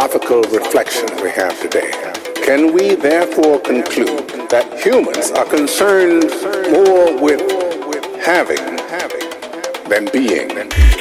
philosophical reflection we have today. Can we therefore conclude that humans are concerned more with having than being?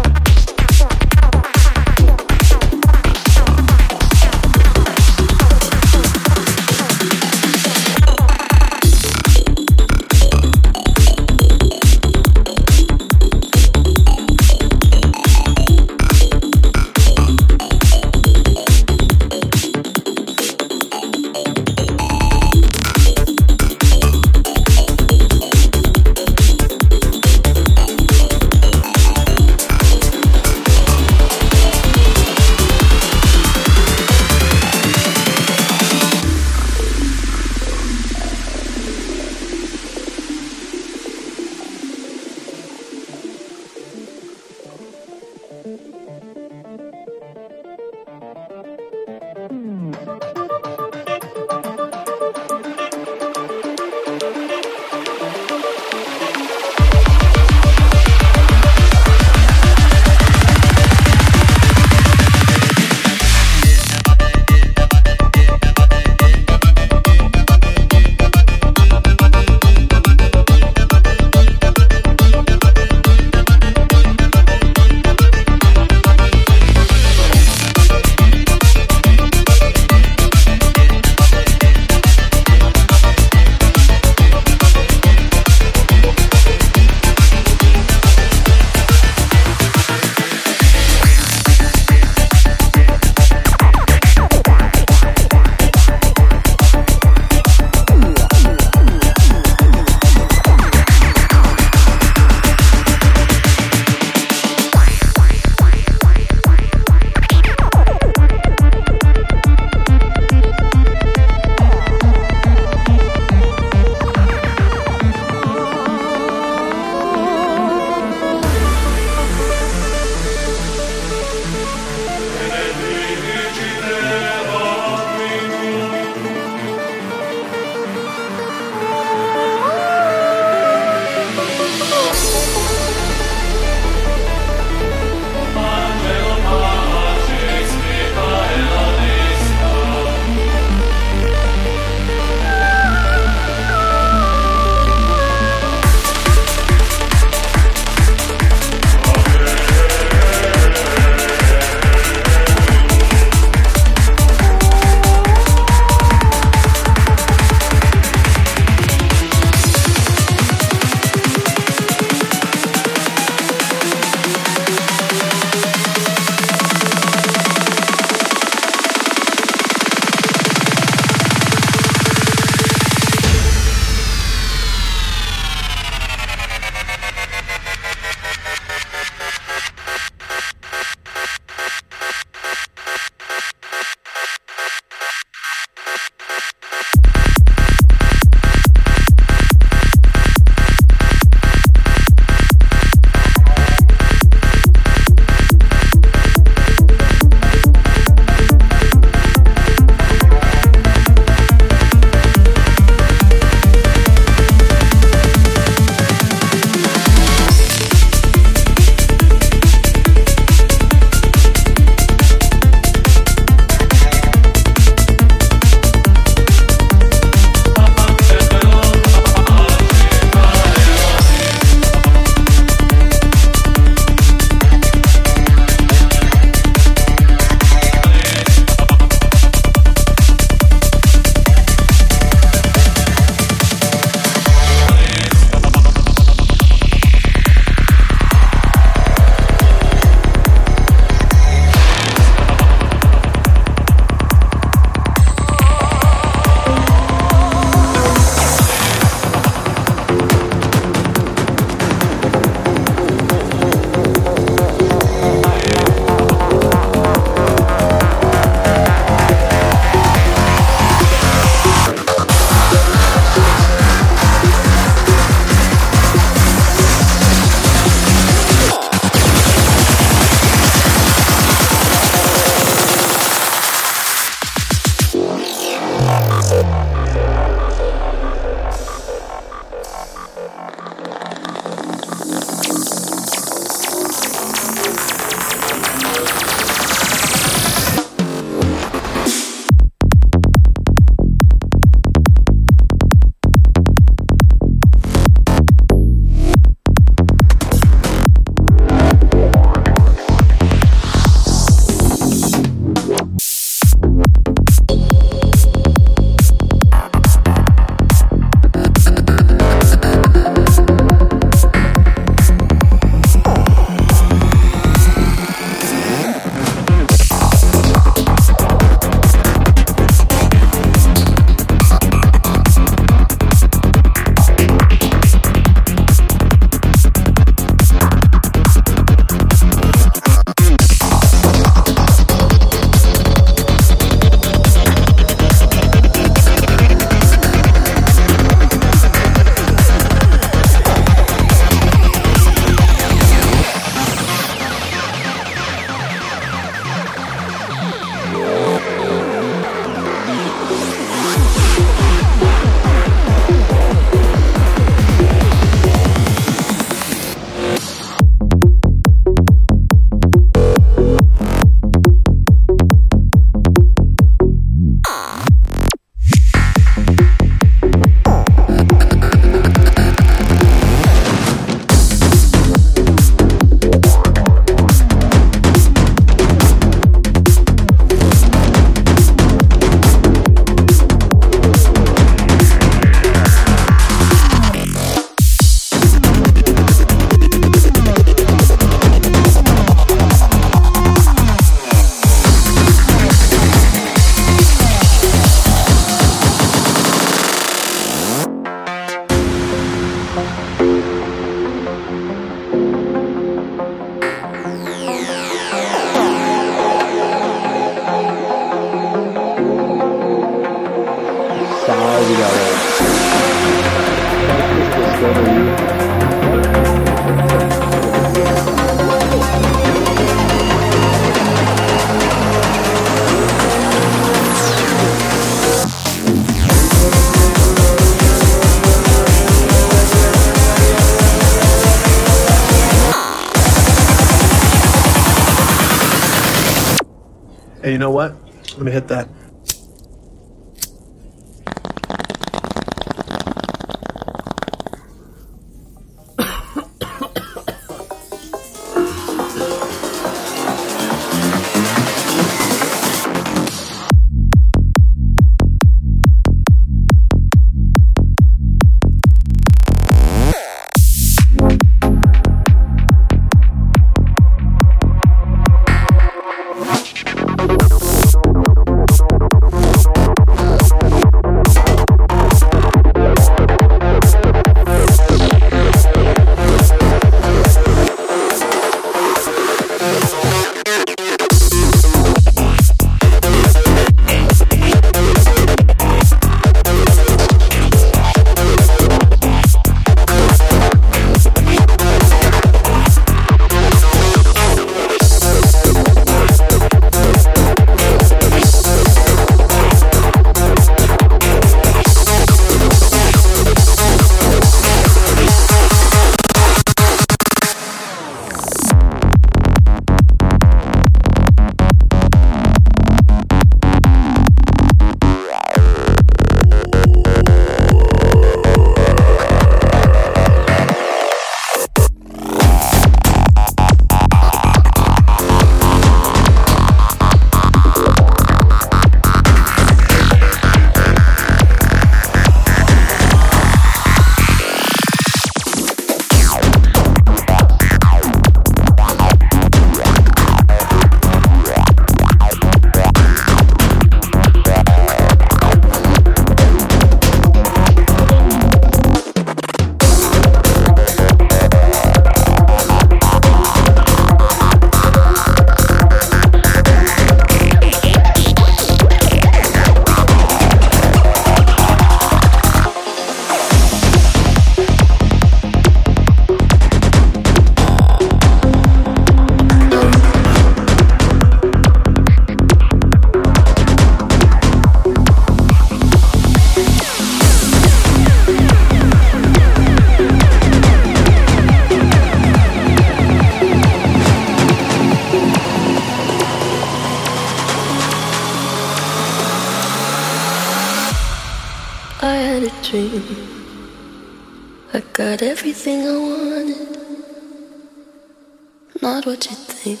not what you think.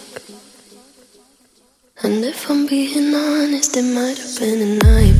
And if I'm being honest, it might have been a nightmare.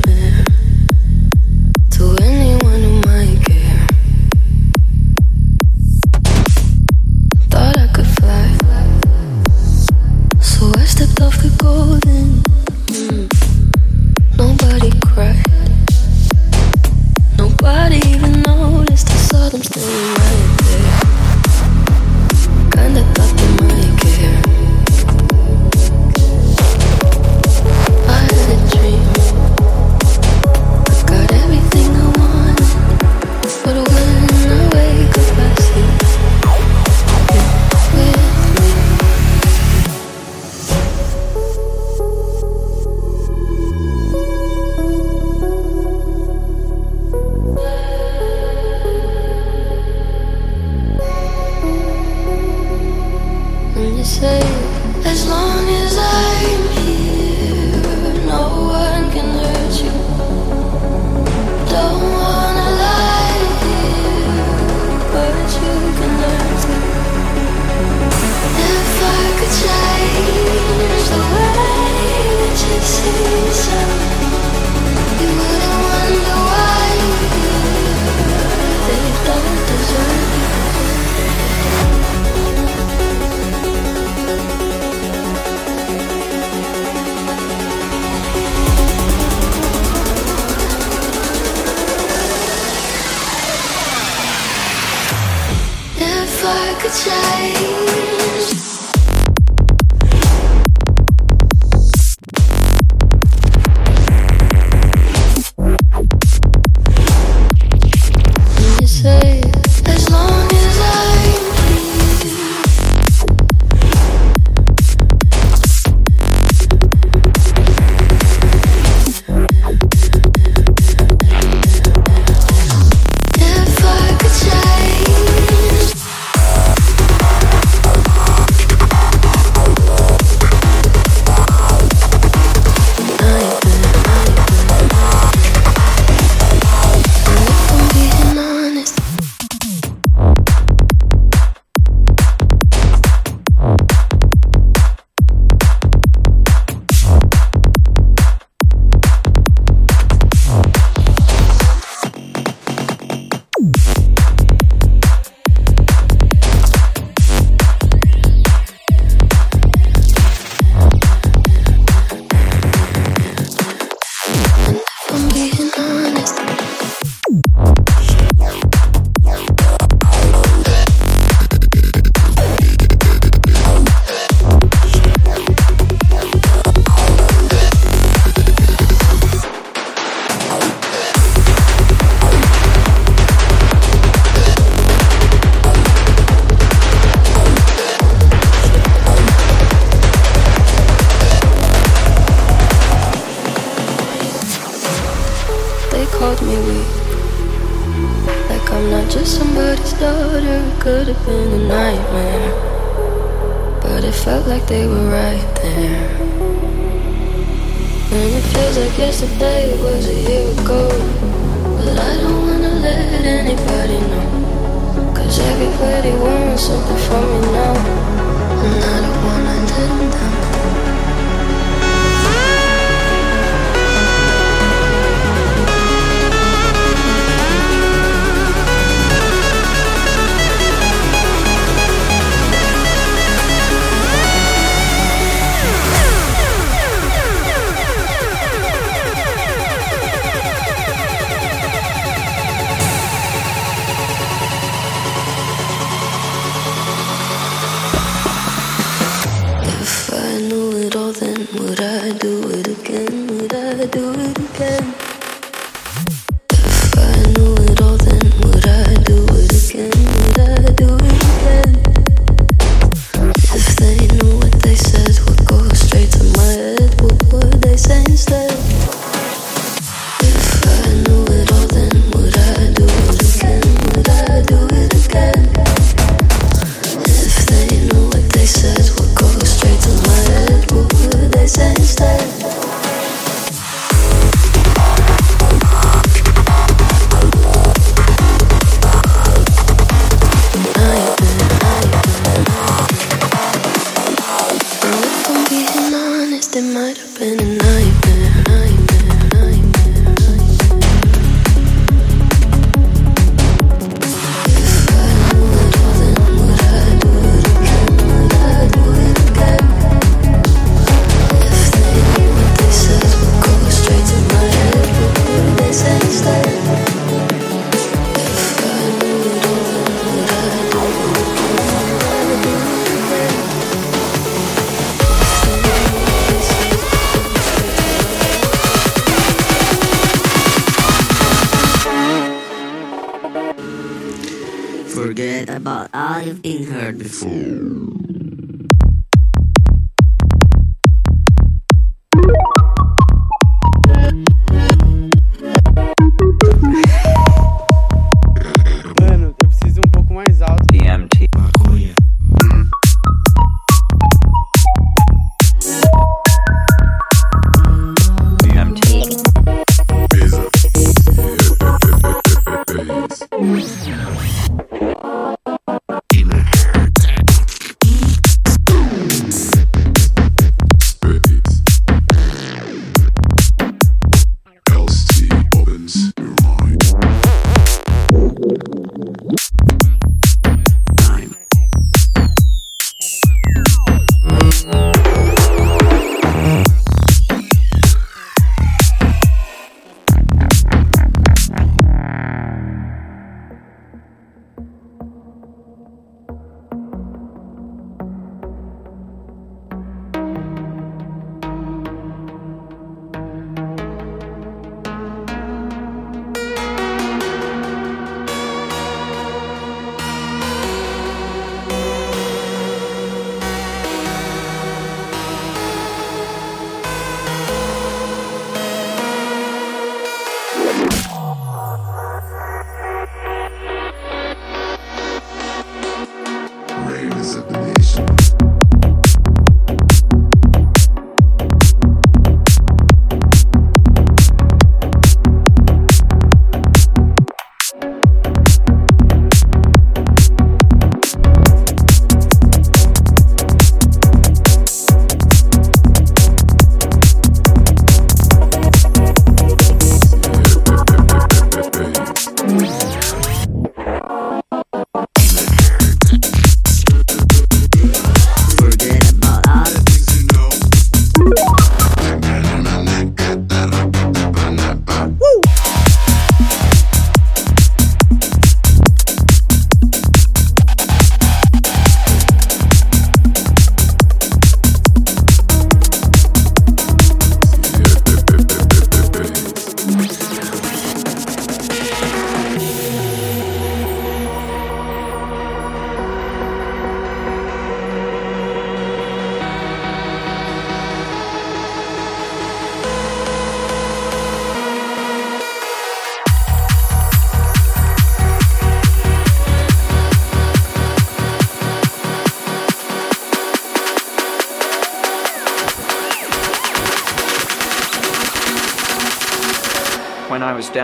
You've been heard before.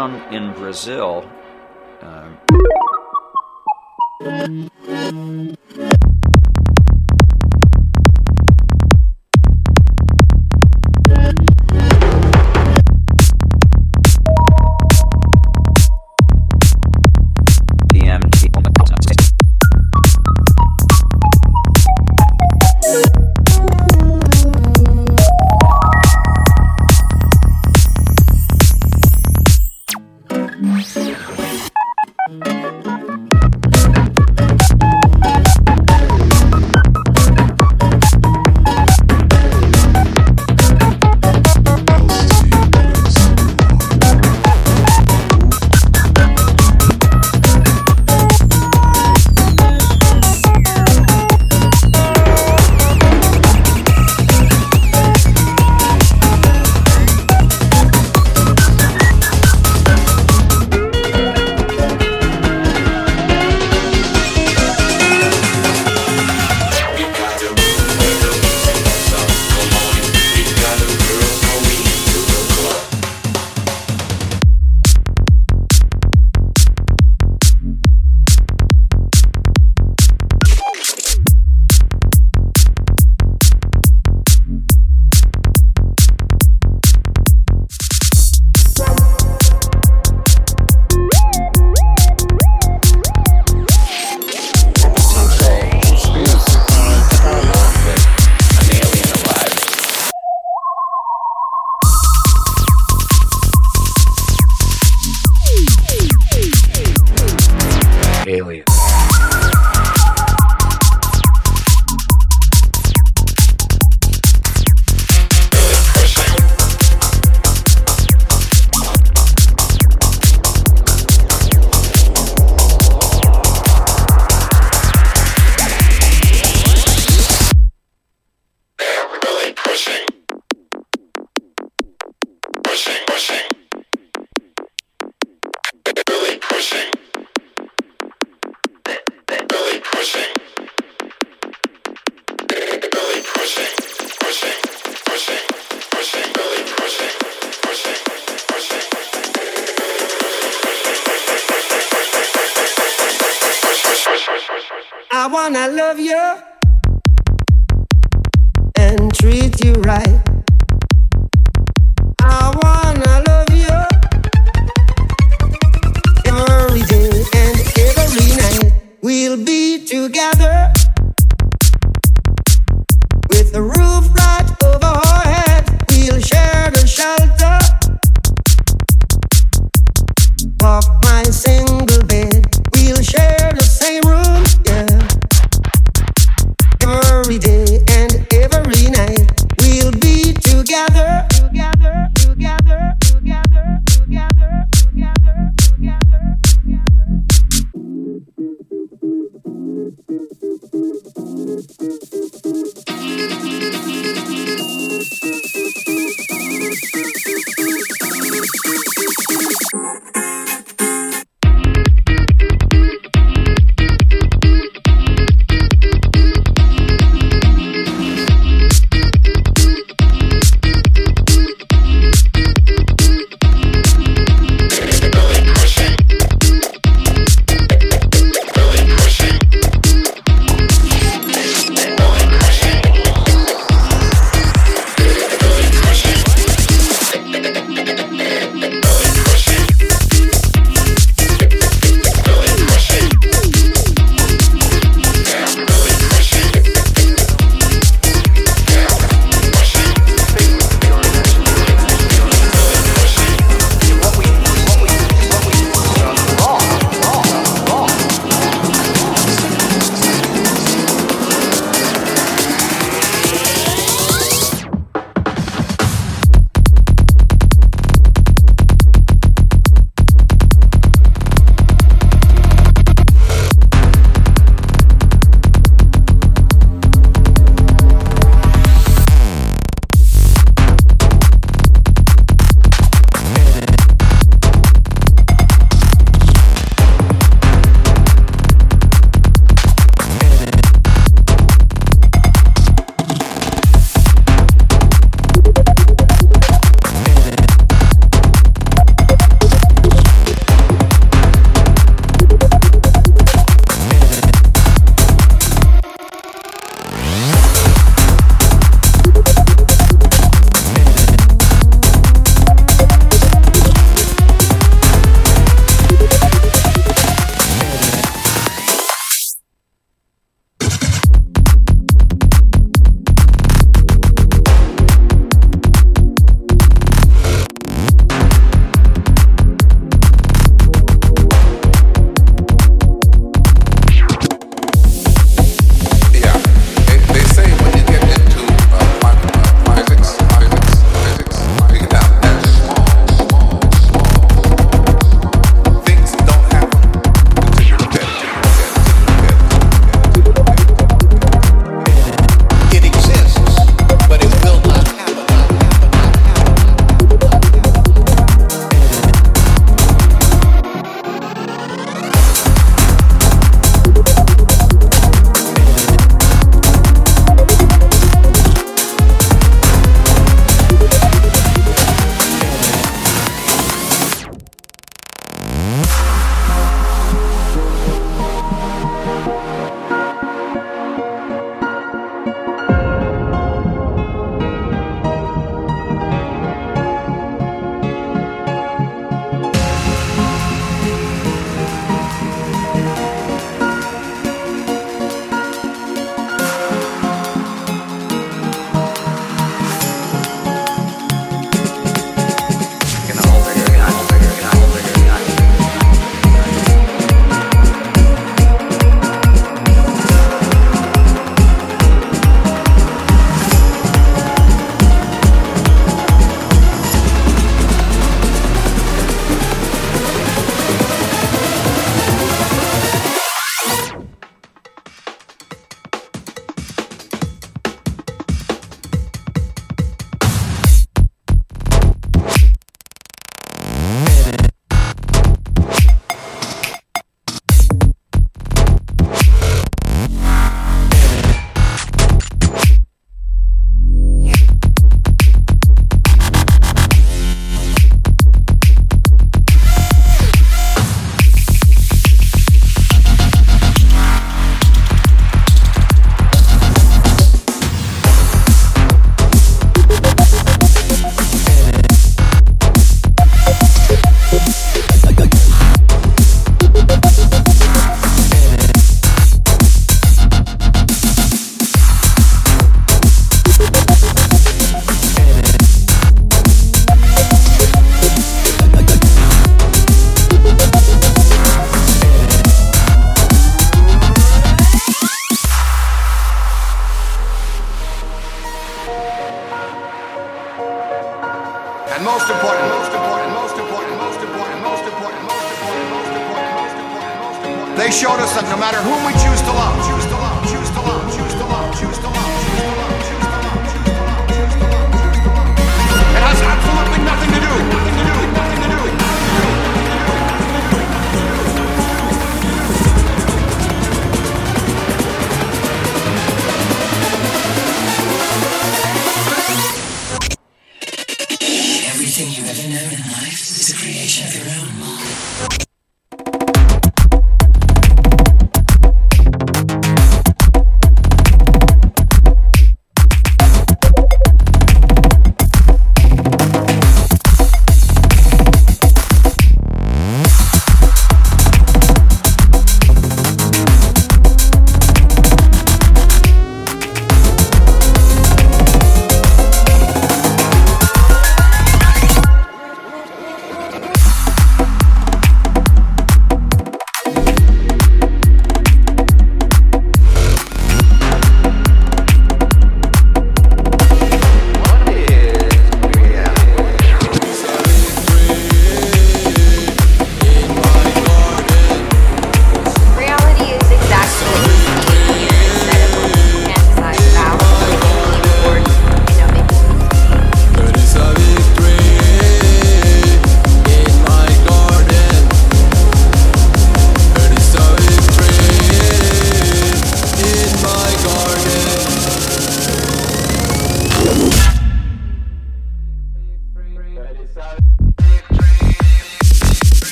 down in Brazil I love you and treat you right.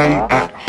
Stay at uh,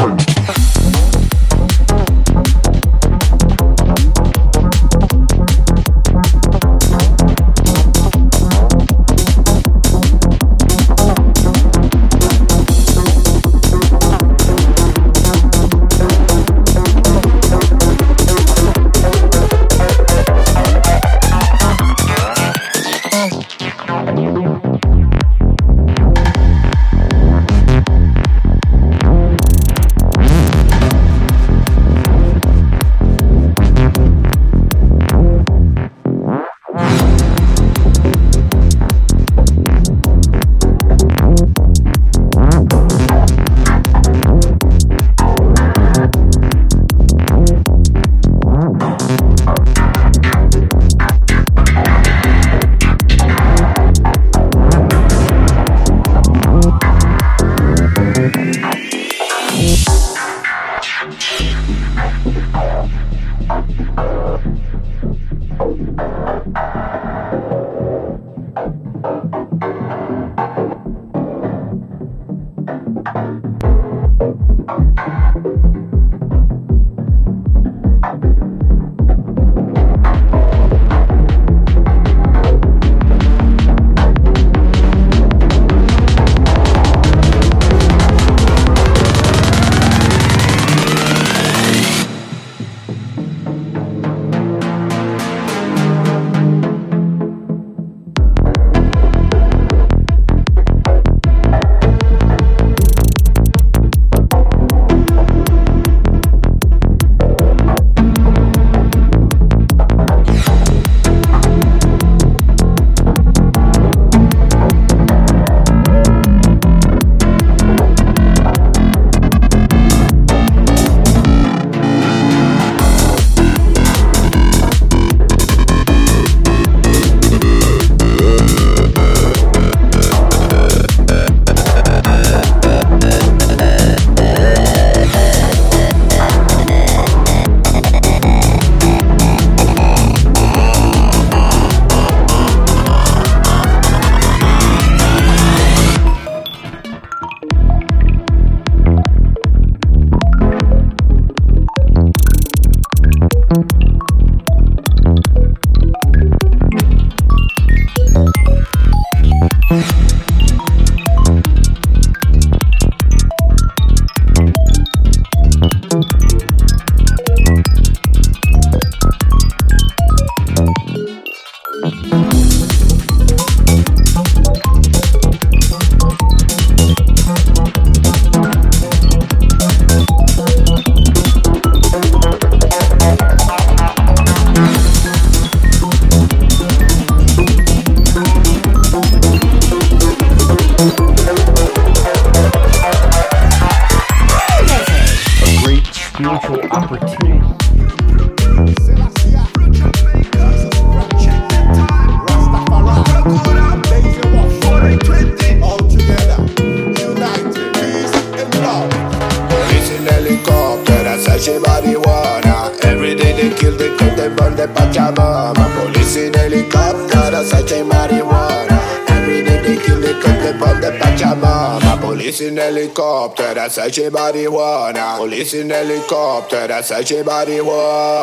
marijuana. Every day they kill, they cut, they burn the Pachamama. Police in helicopter, assassin marijuana. Every day they kill, they cut, they burn the Pachamama. Police in helicopter, assassin marijuana. Police in helicopter, assassin marijuana.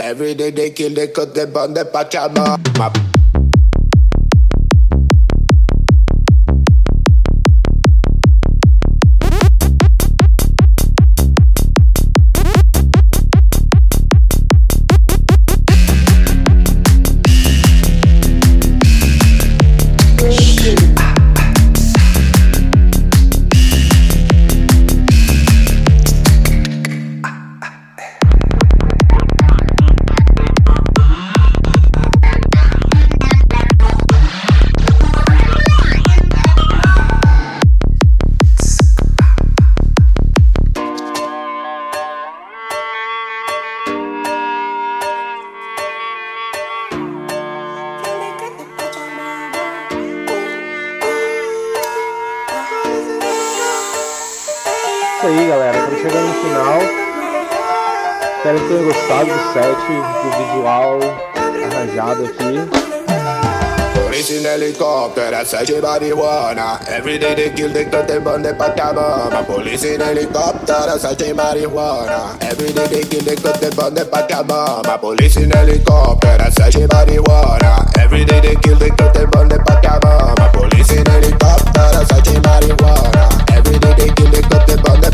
Every day they kill, they cut, they burn the Pachamama. Que tenham gostado do set, do visual arranjado aqui. police in helicopter, search marijuana. Every day they kill, they cut, they burn, they pack a bomb. Police in helicopter, search marijuana. Every day they kill, they cut, they burn, they pack a bomb. Police in helicopter, search marijuana. Every day they kill, they cut, they burn, they pack a bomb. Police in helicopter, search marijuana. Every day they kill, they cut, they burn,